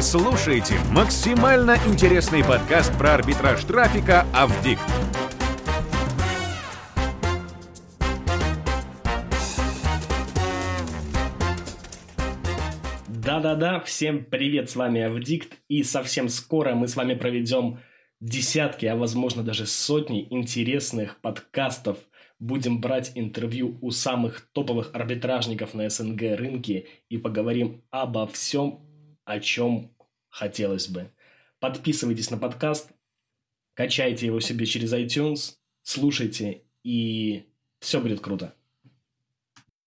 Вы слушаете максимально интересный подкаст про арбитраж трафика «Авдикт». Да-да-да, всем привет, с вами Авдикт, и совсем скоро мы с вами проведем десятки, а возможно даже сотни интересных подкастов. Будем брать интервью у самых топовых арбитражников на СНГ рынке и поговорим обо всем, о чем хотелось бы. Подписывайтесь на подкаст, качайте его себе через iTunes, слушайте, и все будет круто.